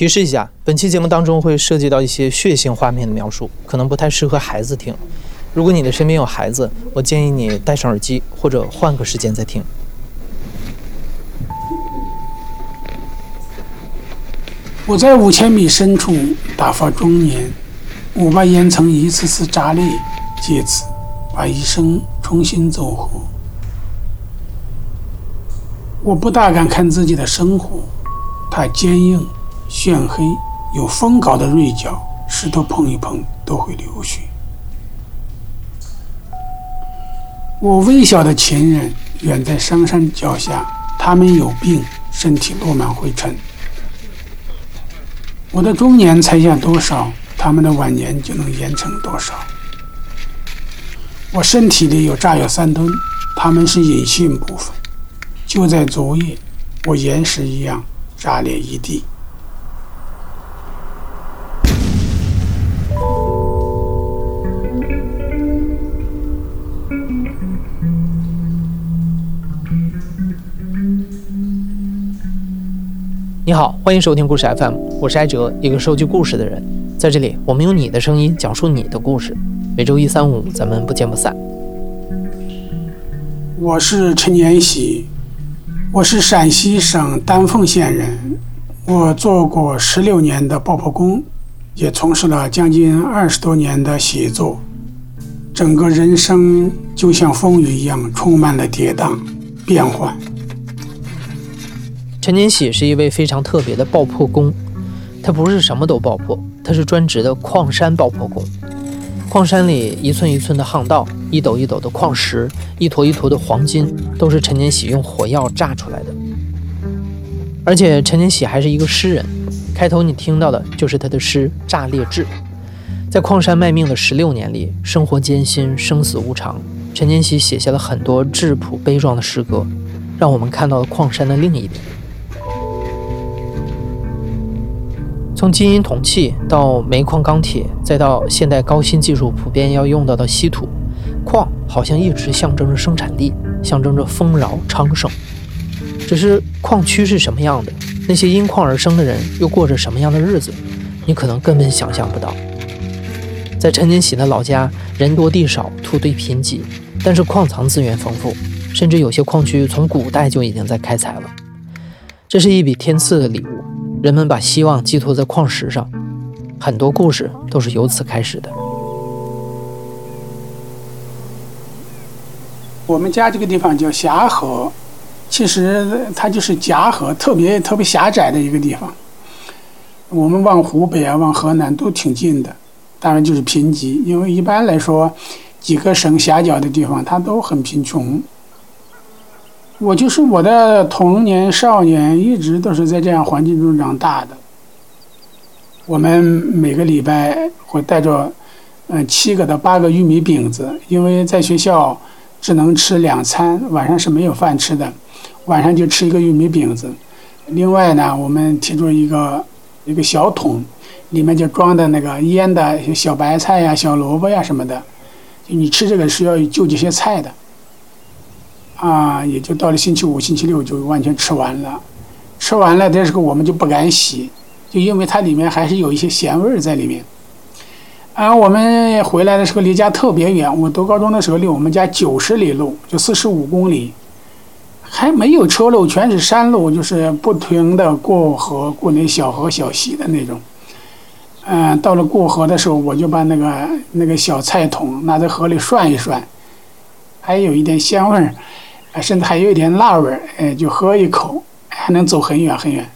提示一下，本期节目当中会涉及到一些血腥画面的描述，可能不太适合孩子听。如果你的身边有孩子，我建议你戴上耳机，或者换个时间再听。我在五千米深处打发中年，我把烟层一次次炸裂，借此把一生重新走活。我不大敢看自己的生活，它坚硬。炫黑，有锋镐的锐角，石头碰一碰都会流血。我微小的亲人远在商山脚下，他们有病，身体落满灰尘。我的中年才下多少，他们的晚年就能延成多少。我身体里有炸药三吨，他们是隐性部分。就在昨夜，我岩石一样炸裂一地。你好，欢迎收听故事 FM，我是艾哲，一个收集故事的人。在这里，我们用你的声音讲述你的故事。每周一、三、五，咱们不见不散。我是陈延喜，我是陕西省丹凤县人。我做过十六年的爆破工，也从事了将近二十多年的写作。整个人生就像风雨一样，充满了跌宕、变幻。陈年喜是一位非常特别的爆破工，他不是什么都爆破，他是专职的矿山爆破工。矿山里一寸一寸的巷道，一斗一斗的矿石，一坨一坨的黄金，都是陈年喜用火药炸出来的。而且陈年喜还是一个诗人，开头你听到的就是他的诗《炸裂志》。在矿山卖命的十六年里，生活艰辛，生死无常，陈年喜写下了很多质朴悲壮的诗歌，让我们看到了矿山的另一面。从金银铜器到煤矿钢铁，再到现代高新技术普遍要用到的稀土，矿好像一直象征着生产力，象征着丰饶昌盛。只是矿区是什么样的，那些因矿而生的人又过着什么样的日子，你可能根本想象不到。在陈年喜的老家，人多地少，土地贫瘠，但是矿藏资源丰富，甚至有些矿区从古代就已经在开采了。这是一笔天赐的礼物。人们把希望寄托在矿石上，很多故事都是由此开始的。我们家这个地方叫峡河，其实它就是夹河，特别特别狭窄的一个地方。我们往湖北啊，往河南都挺近的，当然就是贫瘠，因为一般来说，几个省狭角的地方它都很贫穷。我就是我的童年少年，一直都是在这样环境中长大的。我们每个礼拜会带着，嗯，七个到八个玉米饼子，因为在学校只能吃两餐，晚上是没有饭吃的，晚上就吃一个玉米饼子。另外呢，我们提出一个一个小桶，里面就装的那个腌的小白菜呀、小萝卜呀什么的，你吃这个是要就这些菜的。啊，也就到了星期五、星期六就完全吃完了。吃完了这时候我们就不敢洗，就因为它里面还是有一些咸味儿在里面。啊，我们回来的时候离家特别远，我读高中的时候离我们家九十里路，就四十五公里，还没有车路，全是山路，就是不停的过河、过那小河小溪的那种。嗯，到了过河的时候，我就把那个那个小菜桶拿在河里涮一涮，还有一点香味儿。啊，甚至还有一点辣味儿，哎，就喝一口，还能走很远很远。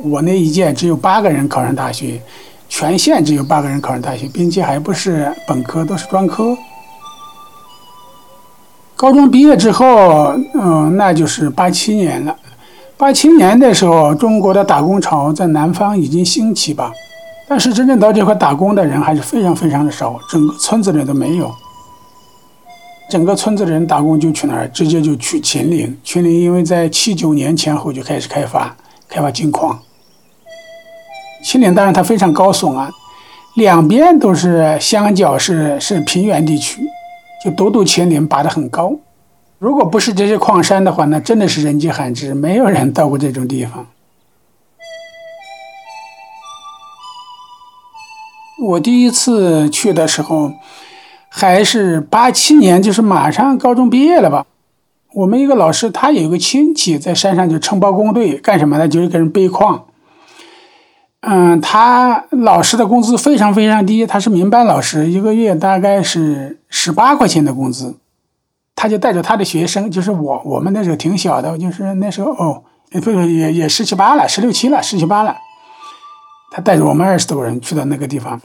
我那一届只有八个人考上大学，全县只有八个人考上大学，并且还不是本科，都是专科。高中毕业之后，嗯，那就是八七年了。八七年的时候，中国的打工潮在南方已经兴起吧，但是真正到这块打工的人还是非常非常的少，整个村子里都没有。整个村子的人打工就去哪儿？直接就去秦岭。秦岭因为在七九年前后就开始开发，开发金矿。秦岭当然它非常高耸啊，两边都是相较是是平原地区，就独独秦岭拔得很高。如果不是这些矿山的话，那真的是人迹罕至，没有人到过这种地方。我第一次去的时候，还是八七年，就是马上高中毕业了吧。我们一个老师，他有一个亲戚在山上就承包工队，干什么呢？就是给人背矿。嗯，他老师的工资非常非常低，他是民办老师，一个月大概是十八块钱的工资。他就带着他的学生，就是我，我们那时候挺小的，就是那时候哦，不也也十七八了，十六七了，十七八了。他带着我们二十多个人去到那个地方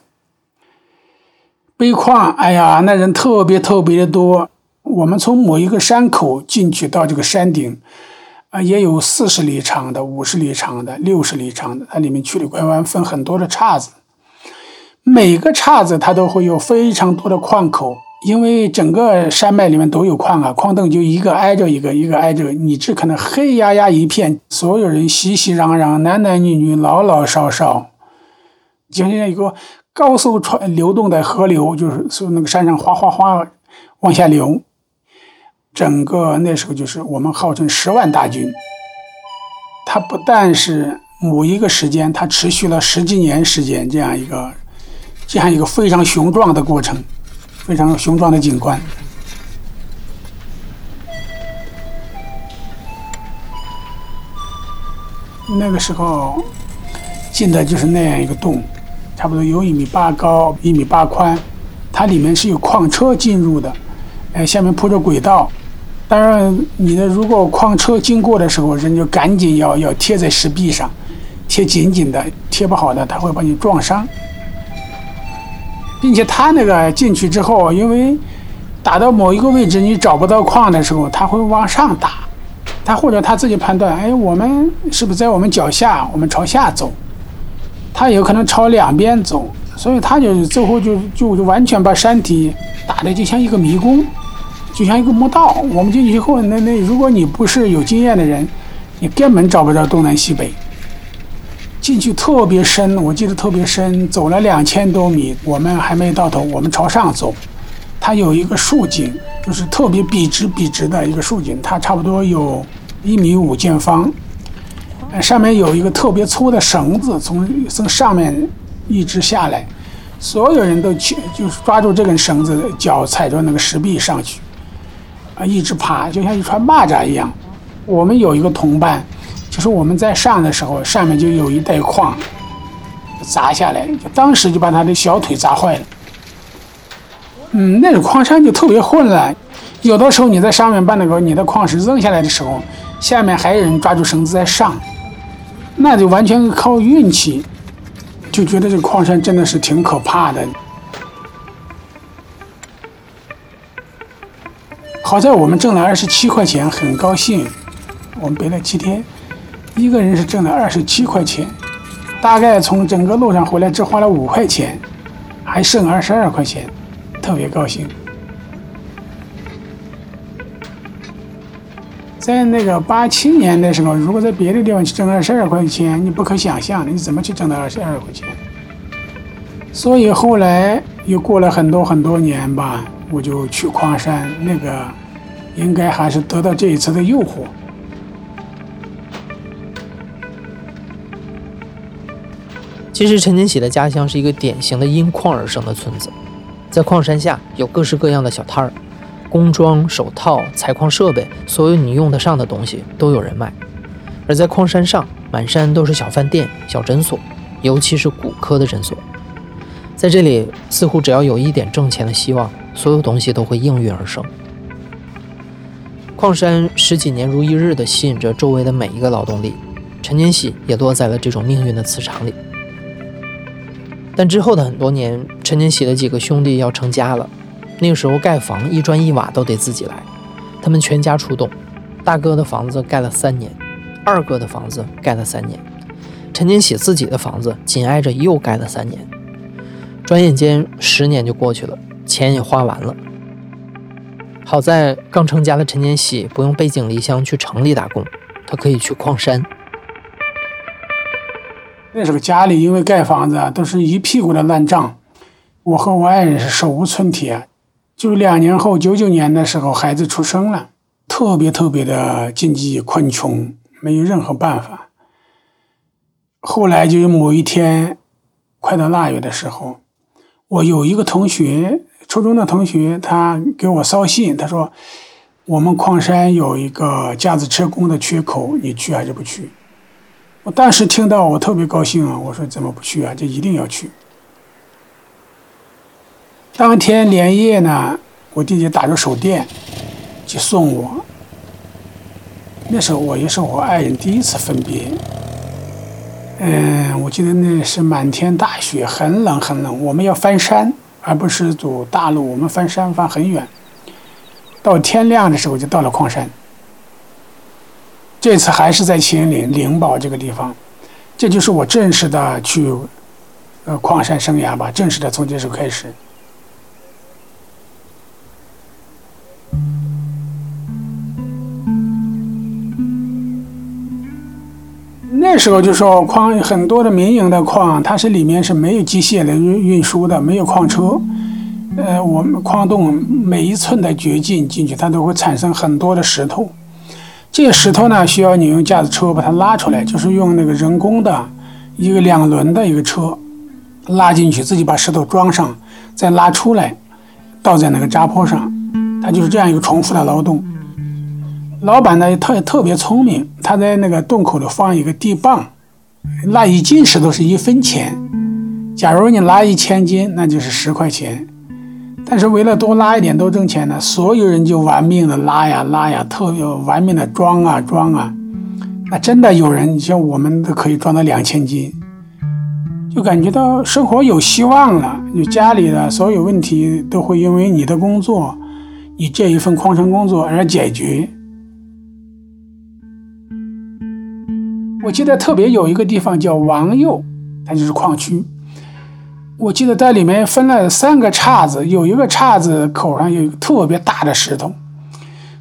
背矿，哎呀，那人特别特别的多。我们从某一个山口进去到这个山顶，啊，也有四十里长的、五十里长的、六十里长的，它里面曲里拐弯，分很多的岔子，每个岔子它都会有非常多的矿口。因为整个山脉里面都有矿啊，矿洞就一个挨着一个，一个挨着，你这可能黑压压一片，所有人熙熙攘攘，男男女女，老老少少，就像一个高速川流动的河流，就是从那个山上哗哗哗往下流。整个那时候就是我们号称十万大军，它不但是某一个时间，它持续了十几年时间，这样一个这样一个非常雄壮的过程。非常雄壮的景观。那个时候进的就是那样一个洞，差不多有一米八高，一米八宽。它里面是有矿车进入的，哎，下面铺着轨道。当然，你的如果矿车经过的时候，人就赶紧要要贴在石壁上，贴紧紧的，贴不好的，它会把你撞伤。并且他那个进去之后，因为打到某一个位置你找不到矿的时候，他会往上打，他或者他自己判断，哎，我们是不是在我们脚下？我们朝下走，他有可能朝两边走，所以他就最后就就就完全把山体打的就像一个迷宫，就像一个墓道。我们进去以后，那那如果你不是有经验的人，你根本找不着东南西北。进去特别深，我记得特别深，走了两千多米，我们还没到头，我们朝上走，它有一个竖井，就是特别笔直笔直的一个竖井，它差不多有一米五见方，上面有一个特别粗的绳子，从从上面一直下来，所有人都去就是抓住这根绳子，脚踩着那个石壁上去，啊，一直爬，就像一串蚂蚱一样。我们有一个同伴。就是我们在上的时候，上面就有一袋矿砸下来，就当时就把他的小腿砸坏了。嗯，那个矿山就特别混乱，有的时候你在上面把那个你的矿石扔下来的时候，下面还有人抓住绳子在上，那就完全靠运气。就觉得这矿山真的是挺可怕的。好在我们挣了二十七块钱，很高兴。我们背了七天。一个人是挣了二十七块钱，大概从整个路上回来只花了五块钱，还剩二十二块钱，特别高兴。在那个八七年的时候，如果在别的地方去挣二十二块钱，你不可想象的，你怎么去挣到二十二块钱？所以后来又过了很多很多年吧，我就去矿山，那个应该还是得到这一次的诱惑。其实陈金喜的家乡是一个典型的因矿而生的村子，在矿山下有各式各样的小摊儿，工装、手套、采矿设备，所有你用得上的东西都有人卖。而在矿山上，满山都是小饭店、小诊所，尤其是骨科的诊所。在这里，似乎只要有一点挣钱的希望，所有东西都会应运而生。矿山十几年如一日地吸引着周围的每一个劳动力，陈金喜也落在了这种命运的磁场里。但之后的很多年，陈年喜的几个兄弟要成家了。那个时候盖房一砖一瓦都得自己来，他们全家出动。大哥的房子盖了三年，二哥的房子盖了三年，陈年喜自己的房子紧挨着又盖了三年。转眼间十年就过去了，钱也花完了。好在刚成家的陈年喜不用背井离乡去城里打工，他可以去矿山。那时候家里因为盖房子啊，都是一屁股的烂账，我和我爱人是手无寸铁，就两年后，九九年的时候，孩子出生了，特别特别的经济困穷，没有任何办法。后来就某一天，快到腊月的时候，我有一个同学，初中的同学，他给我捎信，他说：“我们矿山有一个架子车工的缺口，你去还是不去？”我当时听到，我特别高兴啊！我说：“怎么不去啊？这一定要去。”当天连夜呢，我弟弟打着手电去送我。那时候我也是我爱人第一次分别。嗯，我记得那是满天大雪，很冷很冷。我们要翻山，而不是走大路。我们翻山翻很远，到天亮的时候就到了矿山。这次还是在秦岭灵宝这个地方，这就是我正式的去呃矿山生涯吧，正式的从这时候开始。那时候就说矿很多的民营的矿，它是里面是没有机械的运运输的，没有矿车。呃，我们矿洞每一寸的掘进进去，它都会产生很多的石头。这些石头呢，需要你用架子车把它拉出来，就是用那个人工的一个两轮的一个车拉进去，自己把石头装上，再拉出来，倒在那个扎坡上。它就是这样一个重复的劳动。老板呢，他也特别聪明，他在那个洞口里放一个地磅，拉一斤石头是一分钱。假如你拉一千斤，那就是十块钱。但是为了多拉一点多挣钱呢，所有人就玩命的拉呀拉呀，特别玩命的装啊装啊。那真的有人像我们都可以装到两千斤，就感觉到生活有希望了。你家里的所有问题都会因为你的工作，你这一份矿山工作而解决。我记得特别有一个地方叫王佑，它就是矿区。我记得在里面分了三个岔子，有一个岔子口上有特别大的石头，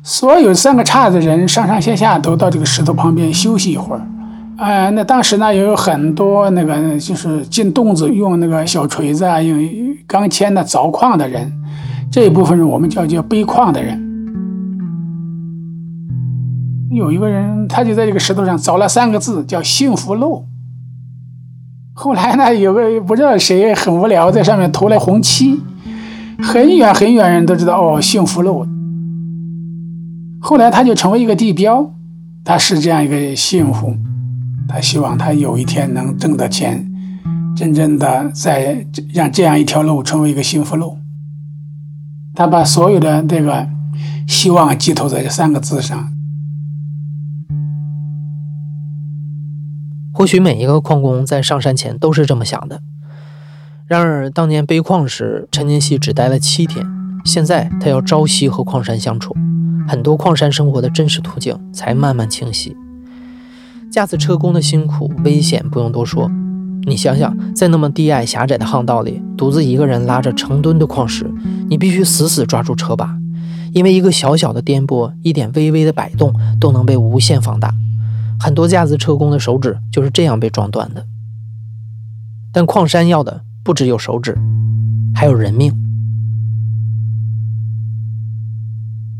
所有三个岔子人上上下下都到这个石头旁边休息一会儿。啊，那当时呢也有很多那个就是进洞子用那个小锤子啊，用钢钎的凿矿的人，这一部分人我们叫叫背矿的人。有一个人，他就在这个石头上凿了三个字，叫“幸福路”。后来呢，有个不知道谁很无聊，在上面涂了红漆，很远很远人都知道哦，“幸福路”。后来他就成为一个地标，他是这样一个幸福，他希望他有一天能挣到钱，真正的在让这样一条路成为一个幸福路。他把所有的这个希望寄托在这三个字上。或许每一个矿工在上山前都是这么想的。然而，当年背矿时，陈金喜只待了七天，现在他要朝夕和矿山相处，很多矿山生活的真实途径才慢慢清晰。架子车工的辛苦、危险不用多说，你想想，在那么低矮狭窄的巷道里，独自一个人拉着成吨的矿石，你必须死死抓住车把，因为一个小小的颠簸、一点微微的摆动，都能被无限放大。很多架子车工的手指就是这样被撞断的。但矿山要的不只有手指，还有人命。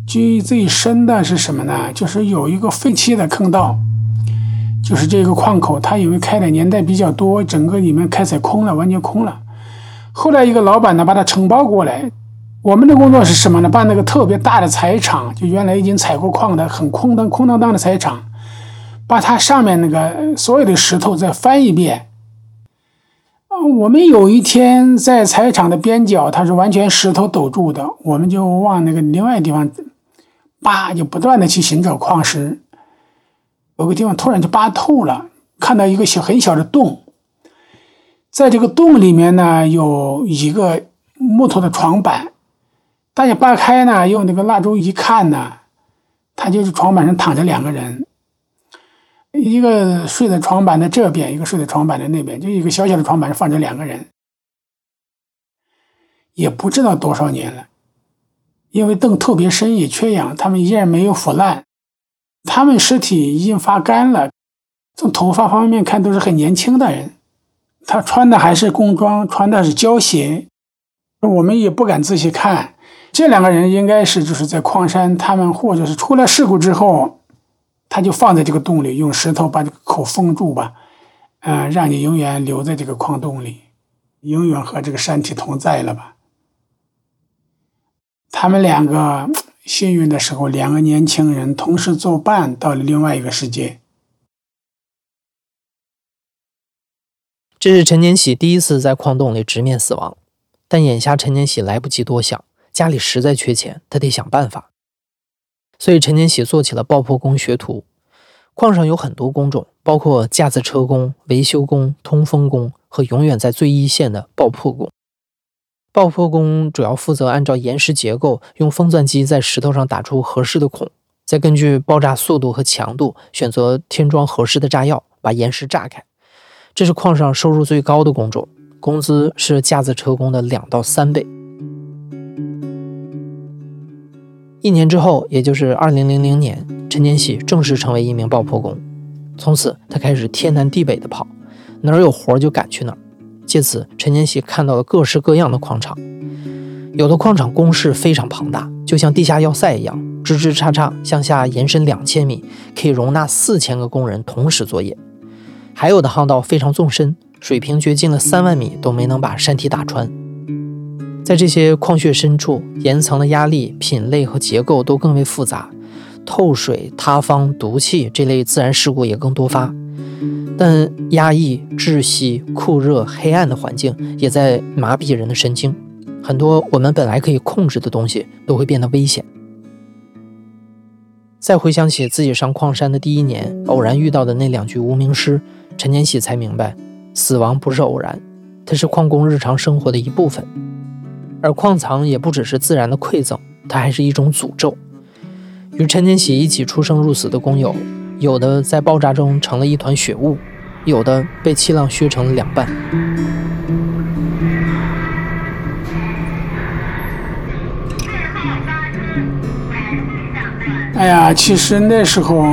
记忆最深的是什么呢？就是有一个废弃的坑道，就是这个矿口，它因为开的年代比较多，整个里面开采空了，完全空了。后来一个老板呢，把它承包过来。我们的工作是什么呢？把那个特别大的采场，就原来已经采过矿的很空荡空荡荡的采场。把它上面那个所有的石头再翻一遍。我们有一天在采场的边角，它是完全石头堵住的，我们就往那个另外地方扒，就不断的去寻找矿石。有个地方突然就扒透了，看到一个小很小的洞，在这个洞里面呢，有一个木头的床板。大家扒开呢，用那个蜡烛一看呢，它就是床板上躺着两个人。一个睡在床板的这边，一个睡在床板的那边，就一个小小的床板上放着两个人，也不知道多少年了。因为洞特别深，也缺氧，他们依然没有腐烂。他们尸体已经发干了，从头发方面看都是很年轻的人。他穿的还是工装，穿的是胶鞋，我们也不敢仔细看。这两个人应该是就是在矿山，他们或者是出了事故之后，他就放在这个洞里，用石头把这个口封住吧，嗯，让你永远留在这个矿洞里，永远和这个山体同在了吧。他们两个幸运的时候，两个年轻人同时作伴到了另外一个世界。这是陈年喜第一次在矿洞里直面死亡，但眼下陈年喜来不及多想。家里实在缺钱，他得想办法。所以陈年喜做起了爆破工学徒。矿上有很多工种，包括架子车工、维修工、通风工和永远在最一线的爆破工。爆破工主要负责按照岩石结构，用风钻机在石头上打出合适的孔，再根据爆炸速度和强度选择填装合适的炸药，把岩石炸开。这是矿上收入最高的工种，工资是架子车工的两到三倍。一年之后，也就是二零零零年，陈年喜正式成为一名爆破工。从此，他开始天南地北的跑，哪儿有活就赶去哪儿。借此，陈年喜看到了各式各样的矿场。有的矿场工事非常庞大，就像地下要塞一样，支支叉叉向下延伸两千米，可以容纳四千个工人同时作业。还有的巷道非常纵深，水平掘进了三万米都没能把山体打穿。在这些矿穴深处，岩层的压力、品类和结构都更为复杂，透水、塌方、毒气这类自然事故也更多发。但压抑、窒息、酷热、黑暗的环境也在麻痹人的神经，很多我们本来可以控制的东西都会变得危险。再回想起自己上矿山的第一年，偶然遇到的那两具无名尸，陈年喜才明白，死亡不是偶然，它是矿工日常生活的一部分。而矿藏也不只是自然的馈赠，它还是一种诅咒。与陈天喜一起出生入死的工友，有的在爆炸中成了一团血雾，有的被气浪削成了两半。哎呀，其实那时候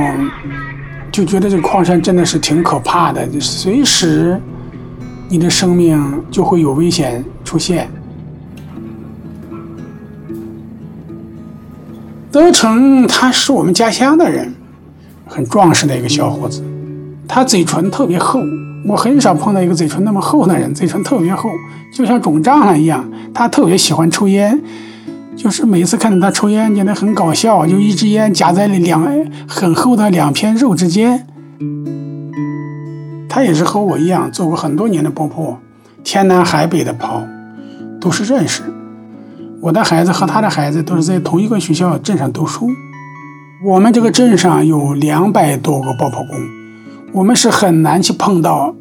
就觉得这个矿山真的是挺可怕的，随时你的生命就会有危险出现。德成他是我们家乡的人，很壮实的一个小伙子，他嘴唇特别厚，我很少碰到一个嘴唇那么厚的人，嘴唇特别厚，就像肿胀了一样。他特别喜欢抽烟，就是每次看到他抽烟，觉得很搞笑，就一支烟夹在两很厚的两片肉之间。他也是和我一样做过很多年的爆破，天南海北的跑，都是认识。我的孩子和他的孩子都是在同一个学校镇上读书。我们这个镇上有两百多个爆破工，我们是很难去碰到，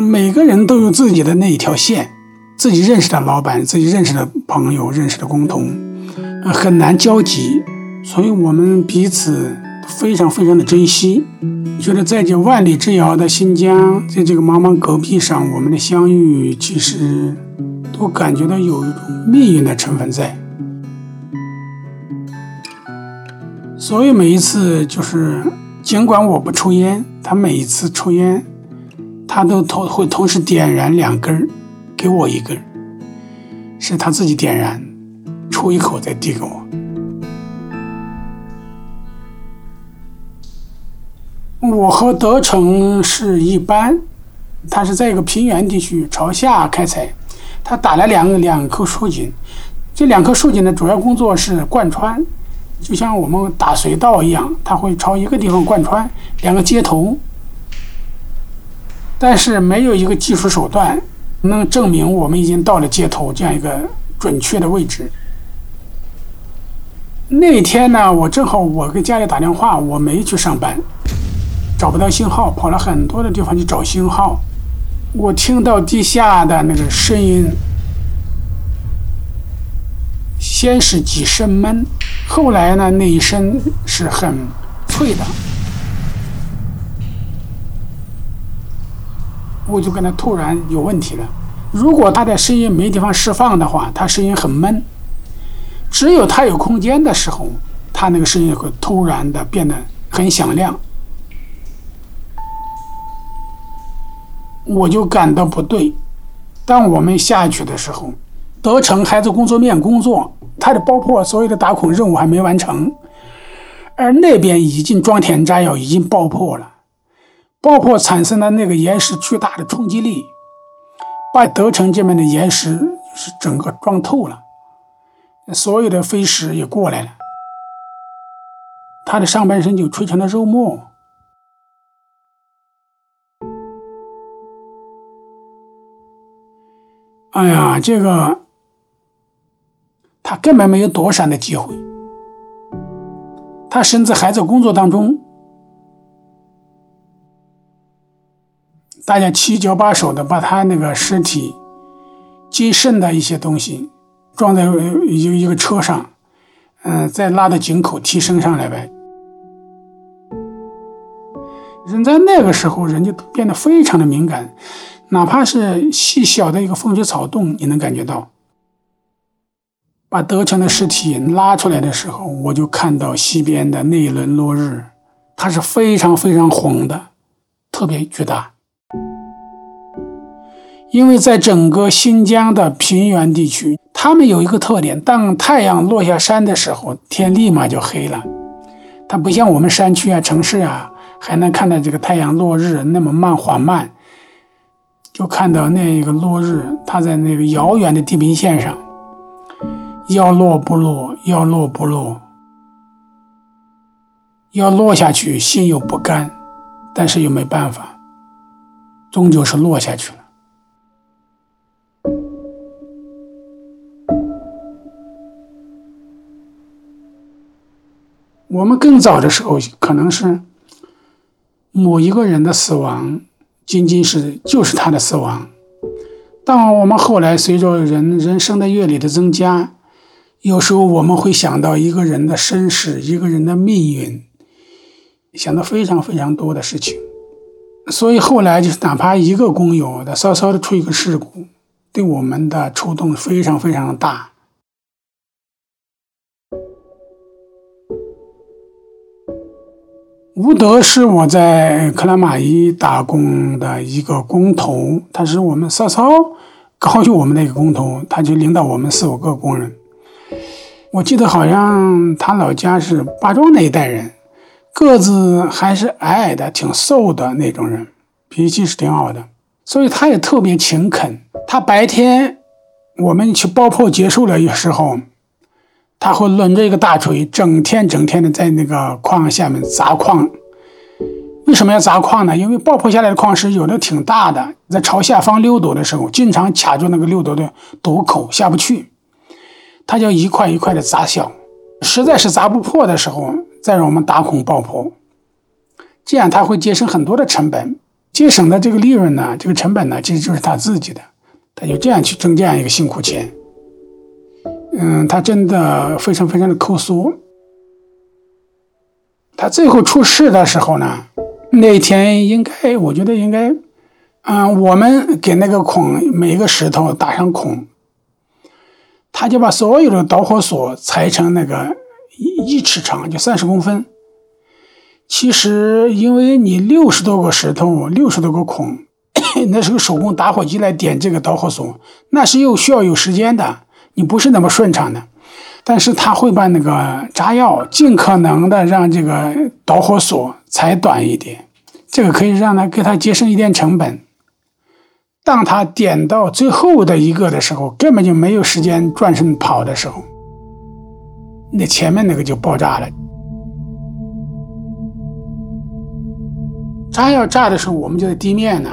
每个人都有自己的那一条线，自己认识的老板、自己认识的朋友、认识的工同，很难交集，所以我们彼此非常非常的珍惜，觉得在这万里之遥的新疆，在这个茫茫戈壁上，我们的相遇其实。我感觉到有一种命运的成分在，所以每一次就是，尽管我不抽烟，他每一次抽烟，他都同会同时点燃两根儿，给我一根儿，是他自己点燃，抽一口再递给我。我和德成是一般，他是在一个平原地区朝下开采。他打了两两棵树井，这两棵树井的主要工作是贯穿，就像我们打隧道一样，它会朝一个地方贯穿两个接头。但是没有一个技术手段能证明我们已经到了接头这样一个准确的位置。那天呢，我正好我给家里打电话，我没去上班，找不到信号，跑了很多的地方去找信号。我听到地下的那个声音，先是几声闷，后来呢那一声是很脆的，我就跟他突然有问题了。如果他的声音没地方释放的话，他声音很闷；只有他有空间的时候，他那个声音会突然的变得很响亮。我就感到不对。当我们下去的时候，德成还在工作面工作，他的爆破所有的打孔任务还没完成，而那边已经装填炸药，已经爆破了。爆破产生的那个岩石巨大的冲击力，把德成这边的岩石是整个撞透了，所有的飞石也过来了，他的上半身就吹成了肉末。哎呀，这个他根本没有躲闪的机会，他甚至还在工作当中。大家七脚八手的把他那个尸体、仅剩的一些东西装在一一个车上，嗯，再拉到井口提升上来呗。人在那个时候，人就变得非常的敏感，哪怕是细小的一个风吹草动，你能感觉到。把德强的尸体拉出来的时候，我就看到西边的那一轮落日，它是非常非常红的，特别巨大。因为在整个新疆的平原地区，他们有一个特点：当太阳落下山的时候，天立马就黑了。它不像我们山区啊、城市啊，还能看到这个太阳落日那么慢缓慢。就看到那个落日，它在那个遥远的地平线上，要落不落，要落不落，要落下去，心有不甘，但是又没办法，终究是落下去了。我们更早的时候，可能是某一个人的死亡，仅仅是就是他的死亡。但我们后来随着人人生的阅历的增加，有时候我们会想到一个人的身世，一个人的命运，想到非常非常多的事情。所以后来就是哪怕一个工友他稍稍的出一个事故，对我们的触动非常非常大。吴德是我在克拉玛依打工的一个工头，他是我们稍稍高于我们的一个工头，他就领导我们四五个工人。我记得好像他老家是巴庄那一带人，个子还是矮矮的，挺瘦的那种人，脾气是挺好的，所以他也特别勤恳。他白天我们去爆破结束了的时候。他会抡着一个大锤，整天整天的在那个矿下面砸矿。为什么要砸矿呢？因为爆破下来的矿石有的挺大的，在朝下方溜斗的时候，经常卡住那个溜斗的斗口下不去。他就一块一块的砸小，实在是砸不破的时候，再让我们打孔爆破。这样他会节省很多的成本，节省的这个利润呢，这个成本呢，其实就是他自己的。他就这样去挣这样一个辛苦钱。嗯，他真的非常非常的抠搜。他最后出事的时候呢，那天应该，我觉得应该，嗯，我们给那个孔每一个石头打上孔，他就把所有的导火索裁成那个一一尺长，就三十公分。其实，因为你六十多个石头，六十多个孔，那是个手工打火机来点这个导火索，那是又需要有时间的。你不是那么顺畅的，但是他会把那个炸药尽可能的让这个导火索裁短一点，这个可以让他给他节省一点成本。当他点到最后的一个的时候，根本就没有时间转身跑的时候，那前面那个就爆炸了。炸药炸的时候，我们就在地面呢，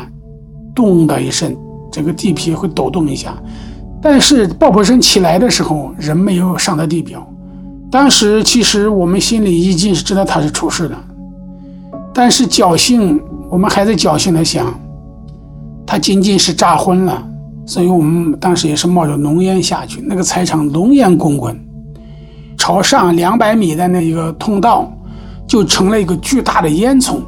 咚的一声，整个地皮会抖动一下。但是爆破声起来的时候，人没有上到地表。当时其实我们心里已经是知道他是出事了，但是侥幸，我们还在侥幸的想，他仅仅是炸昏了。所以我们当时也是冒着浓烟下去，那个柴场浓烟滚滚，朝上两百米的那一个通道就成了一个巨大的烟囱。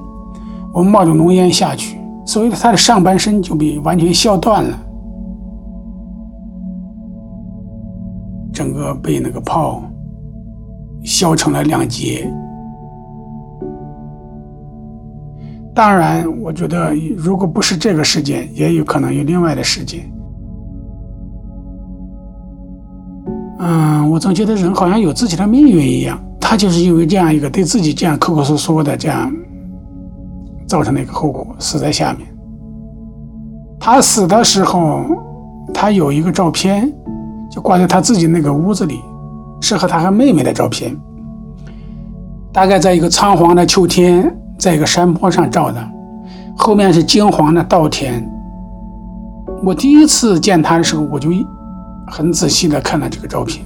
我们冒着浓烟下去，所以他的上半身就被完全削断了。整个被那个炮削成了两截。当然，我觉得如果不是这个事件，也有可能有另外的事件。嗯，我总觉得人好像有自己的命运一样。他就是因为这样一个对自己这样抠抠搜搜的这样，造成的一个后果，死在下面。他死的时候，他有一个照片，就挂在他自己那个屋子里，是和他和妹妹的照片。大概在一个苍黄的秋天，在一个山坡上照的，后面是金黄的稻田。我第一次见他的时候，我就很仔细的看了这个照片。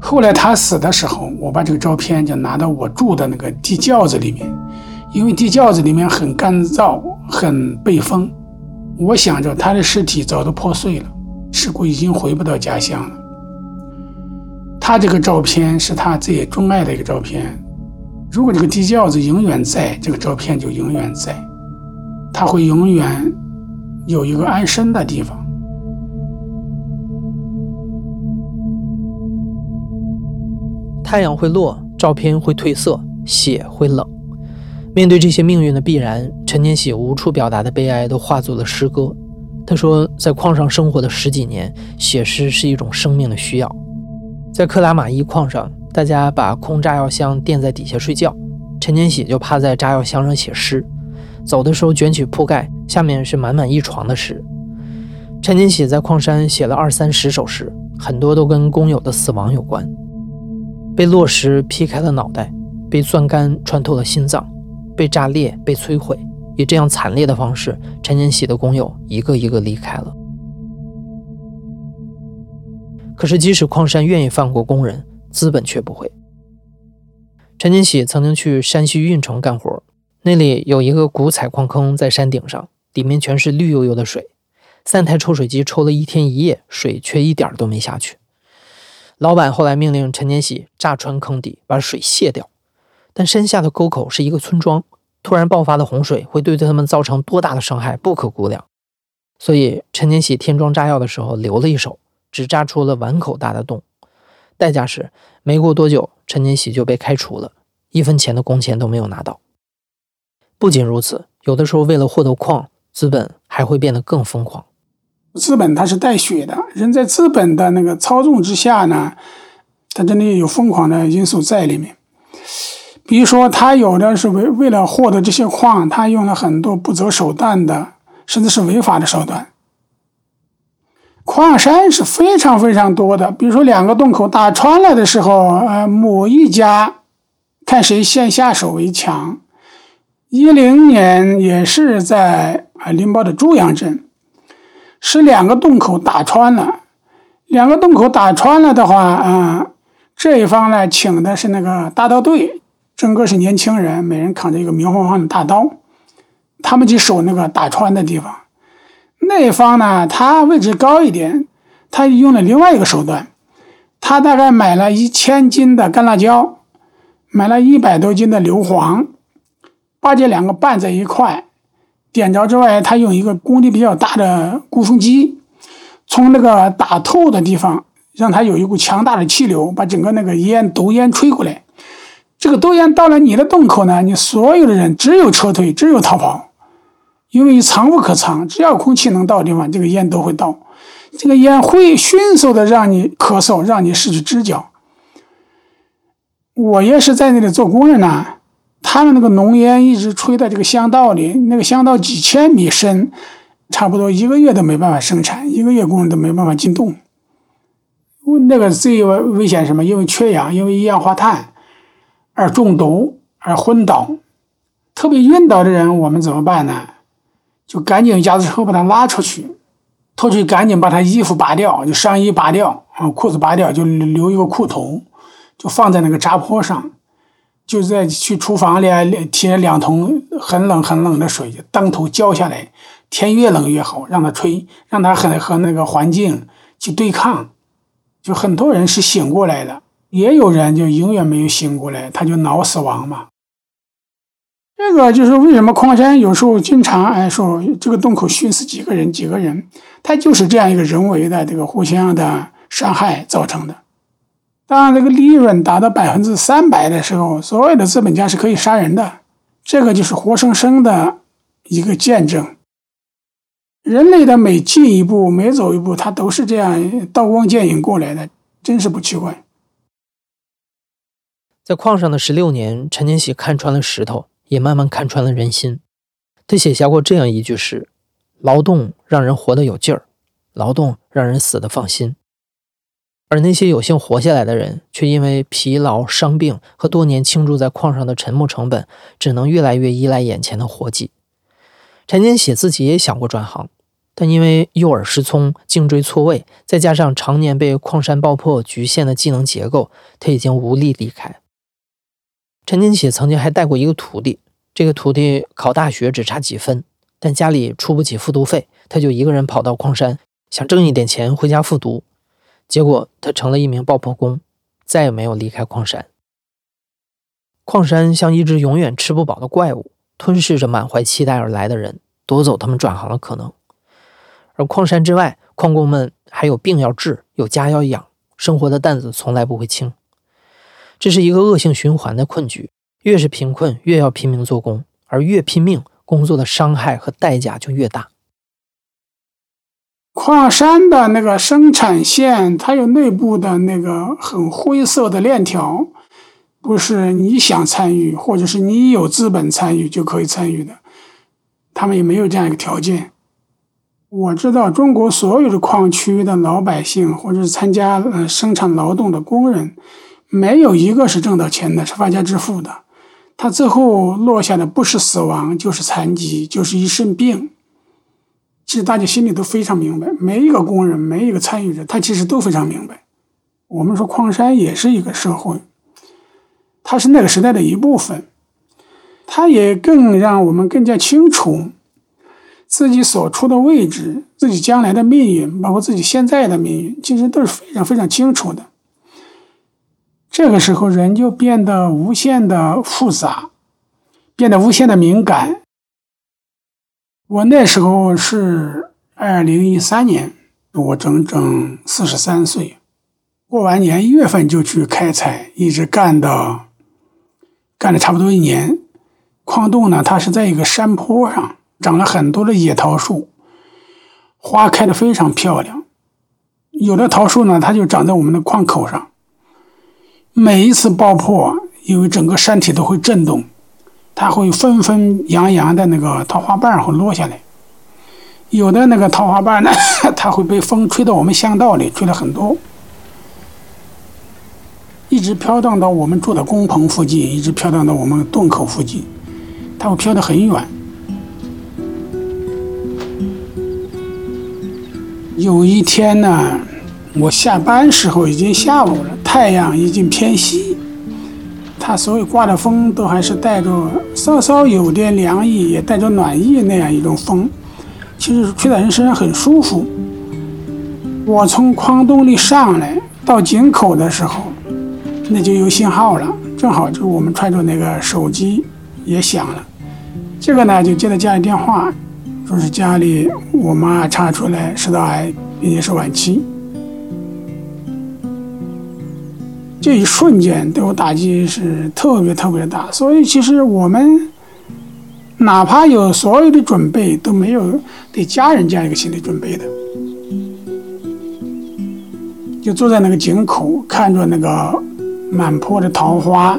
后来他死的时候，我把这个照片就拿到我住的那个地窖子里面，因为地窖子里面很干燥，很背风。我想着他的尸体早都破碎了，尸骨已经回不到家乡了。他这个照片是他最钟爱的一个照片。如果这个地窖子永远在，这个照片就永远在，他会永远有一个安身的地方。太阳会落，照片会褪色，血会冷。面对这些命运的必然，陈年喜无处表达的悲哀都化作了诗歌。他说，在矿上生活的十几年，写诗是一种生命的需要。在克拉玛依矿上，大家把空炸药箱垫在底下睡觉，陈年喜就趴在炸药箱上写诗。走的时候卷起铺盖，下面是满满一床的诗。陈年喜在矿山写了二三十首诗，很多都跟工友的死亡有关。被落石劈开了脑袋，被钻杆穿透了心脏，被炸裂、被摧毁，以这样惨烈的方式，陈年喜的工友一个一个离开了。可是，即使矿山愿意放过工人，资本却不会。陈年喜曾经去山西运城干活，那里有一个古采矿坑在山顶上，里面全是绿油油的水，三台抽水机抽了一天一夜，水却一点都没下去。老板后来命令陈年喜炸穿坑底，把水卸掉。但山下的沟口是一个村庄，突然爆发的洪水会对他们造成多大的伤害，不可估量。所以陈年喜填装炸药的时候留了一手，只炸出了碗口大的洞。代价是，没过多久，陈年喜就被开除了，一分钱的工钱都没有拿到。不仅如此，有的时候为了获得矿，资本还会变得更疯狂。资本它是带血的，人在资本的那个操纵之下呢，它真的有疯狂的因素在里面。比如说，他有的是为为了获得这些矿，他用了很多不择手段的，甚至是违法的手段。矿山是非常非常多的，比如说两个洞口打穿了的时候，呃，某一家看谁先下手为强。一零年也是在啊灵宝的朱阳镇。是两个洞口打穿了，两个洞口打穿了的话，啊，这一方呢请的是那个大刀队，整个是年轻人，每人扛着一个明晃晃的大刀，他们去守那个打穿的地方。那方呢，他位置高一点，他用了另外一个手段，他大概买了一千斤的干辣椒，买了一百多斤的硫磺，把这两个拌在一块。点着之外，他用一个功率比较大的鼓风机，从那个打透的地方，让它有一股强大的气流，把整个那个烟毒烟吹过来。这个毒烟到了你的洞口呢，你所有的人只有撤退，只有逃跑，因为你藏无可藏。只要空气能到的地方，这个烟都会到。这个烟会迅速的让你咳嗽，让你失去知觉。我也是在那里做工人呢。他们那个浓烟一直吹在这个乡道里，那个乡道几千米深，差不多一个月都没办法生产，一个月工人都没办法进洞。那个最危危险什么？因为缺氧，因为一氧化碳而中毒而昏倒。特别晕倒的人，我们怎么办呢？就赶紧架子车把他拉出去，拖出去赶紧把他衣服拔掉，就上衣拔掉啊，裤子拔掉，就留一个裤头，就放在那个闸坡上。就在去厨房里提了两桶很冷很冷的水，当头浇下来。天越冷越好，让它吹，让它和和那个环境去对抗。就很多人是醒过来了，也有人就永远没有醒过来，他就脑死亡嘛。这个就是为什么矿山有时候经常哎说这个洞口熏死几个人几个人，它就是这样一个人为的这个互相的伤害造成的。当然这个利润达到百分之三百的时候，所有的资本家是可以杀人的。这个就是活生生的一个见证。人类的每进一步、每走一步，它都是这样刀光剑影过来的。真是不奇怪。在矿上的十六年，陈年喜看穿了石头，也慢慢看穿了人心。他写下过这样一句诗：“劳动让人活得有劲儿，劳动让人死得放心。”而那些有幸活下来的人，却因为疲劳、伤病和多年倾注在矿上的沉没成本，只能越来越依赖眼前的活计。陈年喜自己也想过转行，但因为右耳失聪、颈椎错位，再加上常年被矿山爆破局限的技能结构，他已经无力离开。陈金喜曾经还带过一个徒弟，这个徒弟考大学只差几分，但家里出不起复读费，他就一个人跑到矿山，想挣一点钱回家复读。结果他成了一名爆破工，再也没有离开矿山。矿山像一只永远吃不饱的怪物，吞噬着满怀期待而来的人，夺走他们转行的可能。而矿山之外，矿工们还有病要治，有家要养，生活的担子从来不会轻。这是一个恶性循环的困局：越是贫困，越要拼命做工，而越拼命，工作的伤害和代价就越大。矿山的那个生产线，它有内部的那个很灰色的链条，不是你想参与或者是你有资本参与就可以参与的，他们也没有这样一个条件。我知道中国所有的矿区的老百姓或者是参加呃生产劳动的工人，没有一个是挣到钱的，是发家致富的。他最后落下的不是死亡，就是残疾，就是一身病。其实大家心里都非常明白，每一个工人，每一个参与者，他其实都非常明白。我们说矿山也是一个社会，它是那个时代的一部分，它也更让我们更加清楚自己所处的位置、自己将来的命运，包括自己现在的命运，其实都是非常非常清楚的。这个时候，人就变得无限的复杂，变得无限的敏感。我那时候是二零一三年，我整整四十三岁。过完年一月份就去开采，一直干到干了差不多一年。矿洞呢，它是在一个山坡上，长了很多的野桃树，花开的非常漂亮。有的桃树呢，它就长在我们的矿口上。每一次爆破，因为整个山体都会震动。它会纷纷扬扬的那个桃花瓣会落下来，有的那个桃花瓣呢，它会被风吹到我们巷道里，吹了很多，一直飘荡到我们住的工棚附近，一直飘荡到我们洞口附近，它会飘得很远。有一天呢，我下班时候已经下午了，太阳已经偏西。它所有刮的风都还是带着稍稍有点凉意，也带着暖意那样一种风，其实吹在人身上很舒服。我从矿洞里上来到井口的时候，那就有信号了，正好就我们揣着那个手机也响了。这个呢就接到家里电话，说是家里我妈查出来食道癌，并且是晚期。这一瞬间对我打击是特别特别大，所以其实我们哪怕有所有的准备，都没有对家人这样一个心理准备的。就坐在那个井口，看着那个满坡的桃花，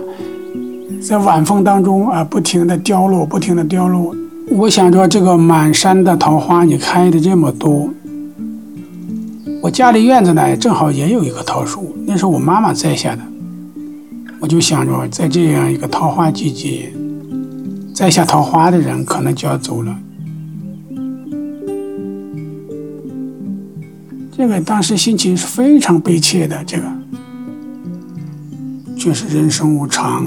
在晚风当中啊，不停的凋落，不停的凋落。我想着这个满山的桃花，你开的这么多。我家里院子呢，正好也有一棵桃树，那是我妈妈栽下的。我就想着，在这样一个桃花季节，摘下桃花的人可能就要走了。这个当时心情是非常悲切的。这个，确实人生无常，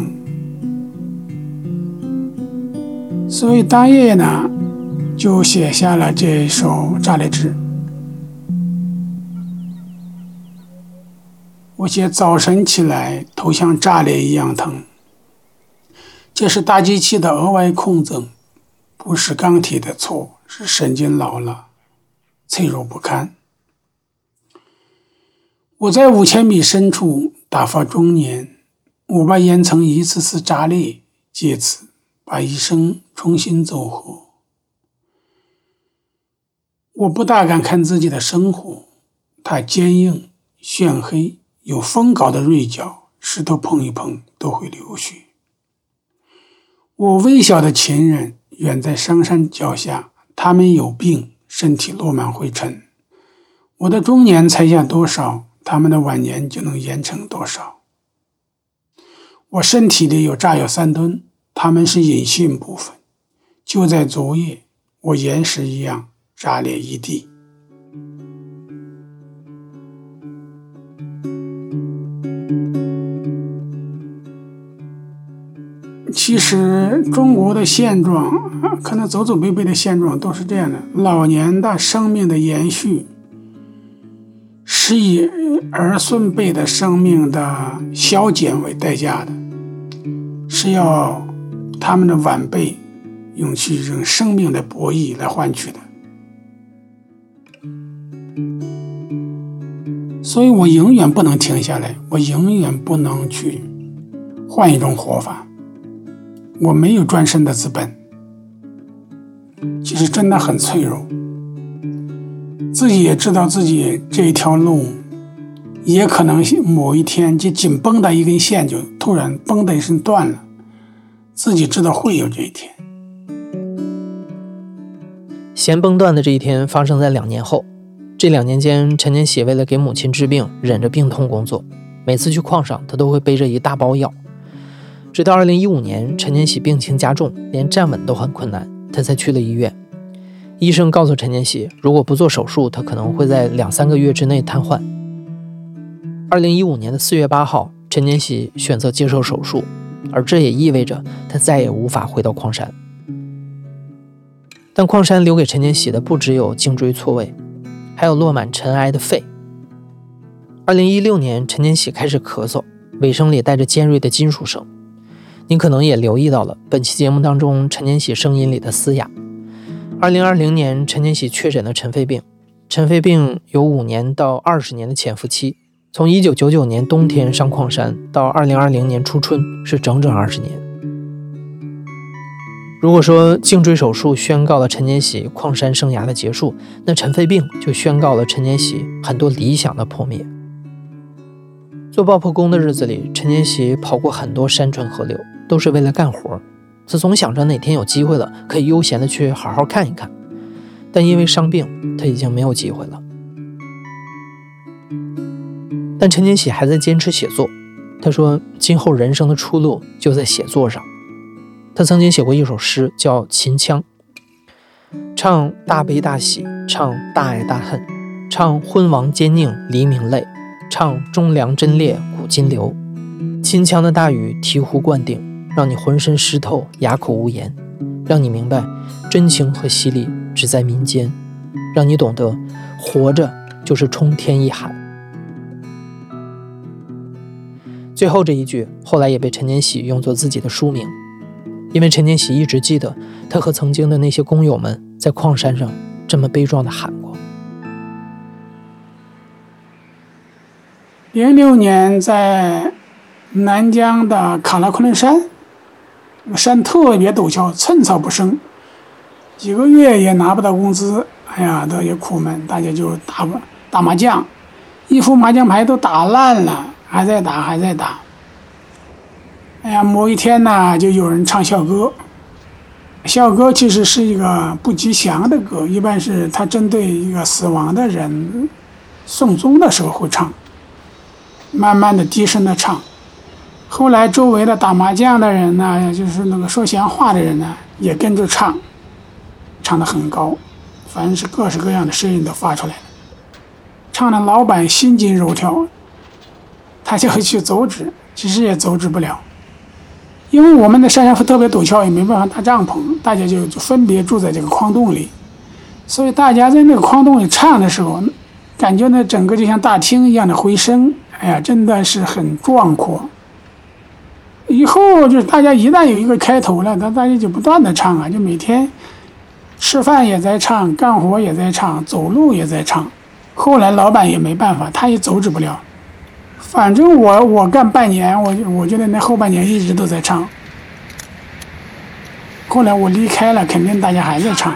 所以当夜呢，就写下了这首《炸裂枝》。我写早晨起来，头像炸裂一样疼。这是大机器的额外控赠，不是钢铁的错，是神经老了，脆弱不堪。我在五千米深处打发中年，我把烟层一次次炸裂，借此把一生重新走合。我不大敢看自己的生活，它坚硬、炫黑。有风镐的锐角，石头碰一碰都会流血。我微小的亲人远在商山脚下，他们有病，身体落满灰尘。我的中年才下多少，他们的晚年就能延成多少。我身体里有炸药三吨，他们是隐性部分。就在昨夜，我岩石一样炸裂一地。其实中国的现状，可能祖祖辈辈的现状都是这样的：老年的生命的延续，是以儿孙辈的生命的消减为代价的，是要他们的晚辈用去用生命的博弈来换取的。所以我永远不能停下来，我永远不能去换一种活法。我没有转身的资本，其实真的很脆弱。自己也知道自己这一条路，也可能某一天就紧绷的一根线就突然嘣的一声断了。自己知道会有这一天。弦崩断的这一天发生在两年后。这两年间，陈年喜为了给母亲治病，忍着病痛工作。每次去矿上，他都会背着一大包药。直到二零一五年，陈年喜病情加重，连站稳都很困难，他才去了医院。医生告诉陈年喜，如果不做手术，他可能会在两三个月之内瘫痪。二零一五年的四月八号，陈年喜选择接受手术，而这也意味着他再也无法回到矿山。但矿山留给陈年喜的不只有颈椎错位，还有落满尘埃的肺。二零一六年，陈年喜开始咳嗽，尾声里带着尖锐的金属声。你可能也留意到了本期节目当中陈年喜声音里的嘶哑。二零二零年，陈年喜确诊了尘肺病。尘肺病有五年到二十年的潜伏期，从一九九九年冬天上矿山到二零二零年初春，是整整二十年。如果说颈椎手术宣告了陈年喜矿山生涯的结束，那尘肺病就宣告了陈年喜很多理想的破灭。做爆破工的日子里，陈年喜跑过很多山川河流。都是为了干活，他总想着哪天有机会了，可以悠闲的去好好看一看。但因为伤病，他已经没有机会了。但陈年喜还在坚持写作。他说：“今后人生的出路就在写作上。”他曾经写过一首诗，叫《秦腔》，唱大悲大喜，唱大爱大恨，唱昏王奸佞黎明泪，唱忠良贞烈古今流。秦腔的大雨醍醐灌顶。让你浑身湿透，哑口无言；让你明白，真情和洗礼只在民间；让你懂得，活着就是冲天一喊。最后这一句，后来也被陈年喜用作自己的书名，因为陈年喜一直记得他和曾经的那些工友们在矿山上这么悲壮的喊过。零六年在南疆的卡拉昆仑山。山特别陡峭，寸草不生，几个月也拿不到工资，哎呀，都也苦闷。大家就打打麻将，一副麻将牌都打烂了，还在打，还在打。哎呀，某一天呢，就有人唱校歌。校歌其实是一个不吉祥的歌，一般是他针对一个死亡的人送终的时候会唱，慢慢的低声的唱。后来，周围的打麻将的人呢，就是那个说闲话的人呢，也跟着唱，唱得很高，反正是各式各样的声音都发出来了，唱的老板心惊肉跳，他就会去阻止，其实也阻止不了，因为我们的山上特别陡峭，也没办法搭帐篷，大家就就分别住在这个矿洞里，所以大家在那个矿洞里唱的时候，感觉那整个就像大厅一样的回声，哎呀，真的是很壮阔。以后就是大家一旦有一个开头了，那大家就不断的唱啊，就每天吃饭也在唱，干活也在唱，走路也在唱。后来老板也没办法，他也阻止不了。反正我我干半年，我我觉得那后半年一直都在唱。后来我离开了，肯定大家还在唱。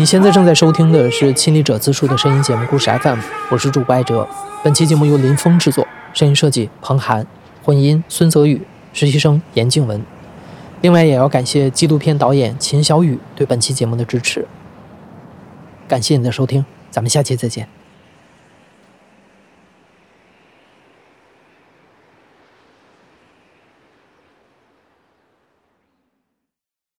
你现在正在收听的是亲历者自述的声音节目《故事 FM》，我是主播艾哲。本期节目由林峰制作，声音设计彭涵，混音孙泽宇，实习生严静文。另外，也要感谢纪录片导演秦小雨对本期节目的支持。感谢你的收听，咱们下期再见。